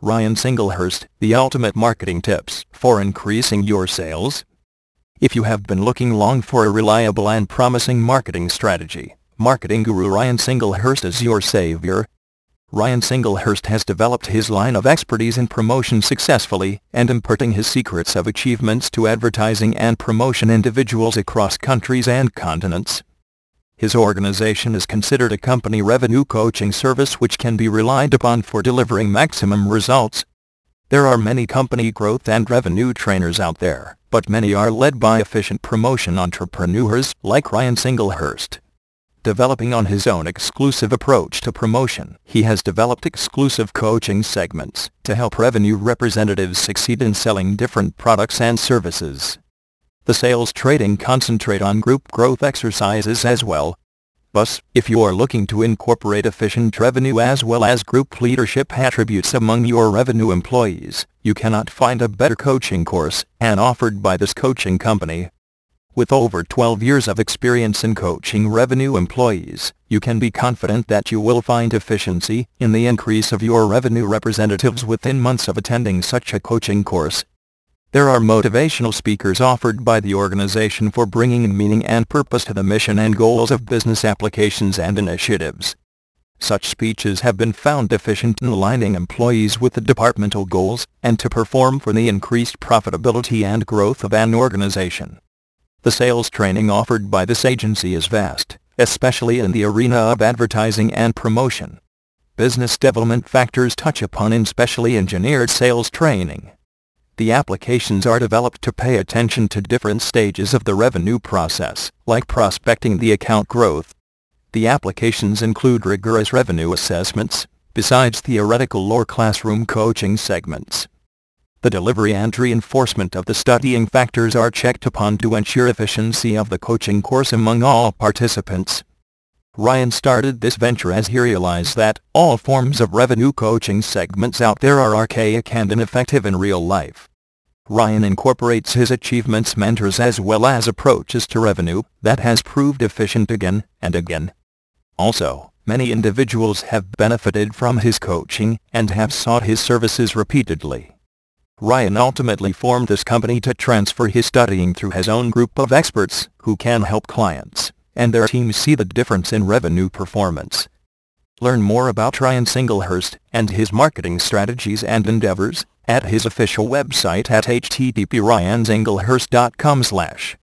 Ryan Singlehurst, the ultimate marketing tips for increasing your sales. If you have been looking long for a reliable and promising marketing strategy, marketing guru Ryan Singlehurst is your savior. Ryan Singlehurst has developed his line of expertise in promotion successfully and imparting his secrets of achievements to advertising and promotion individuals across countries and continents. His organization is considered a company revenue coaching service which can be relied upon for delivering maximum results. There are many company growth and revenue trainers out there, but many are led by efficient promotion entrepreneurs like Ryan Singlehurst developing on his own exclusive approach to promotion. He has developed exclusive coaching segments to help revenue representatives succeed in selling different products and services. The sales trading concentrate on group growth exercises as well. Thus, if you are looking to incorporate efficient revenue as well as group leadership attributes among your revenue employees, you cannot find a better coaching course, and offered by this coaching company. With over 12 years of experience in coaching revenue employees, you can be confident that you will find efficiency in the increase of your revenue representatives within months of attending such a coaching course. There are motivational speakers offered by the organization for bringing meaning and purpose to the mission and goals of business applications and initiatives. Such speeches have been found efficient in aligning employees with the departmental goals and to perform for the increased profitability and growth of an organization. The sales training offered by this agency is vast, especially in the arena of advertising and promotion. Business development factors touch upon in specially engineered sales training. The applications are developed to pay attention to different stages of the revenue process, like prospecting the account growth. The applications include rigorous revenue assessments, besides theoretical or classroom coaching segments. The delivery and reinforcement of the studying factors are checked upon to ensure efficiency of the coaching course among all participants. Ryan started this venture as he realized that all forms of revenue coaching segments out there are archaic and ineffective in real life. Ryan incorporates his achievements mentors as well as approaches to revenue that has proved efficient again and again. Also, many individuals have benefited from his coaching and have sought his services repeatedly. Ryan ultimately formed this company to transfer his studying through his own group of experts who can help clients and their teams see the difference in revenue performance. Learn more about Ryan Singlehurst and his marketing strategies and endeavors at his official website at http ryansinglehurst.com slash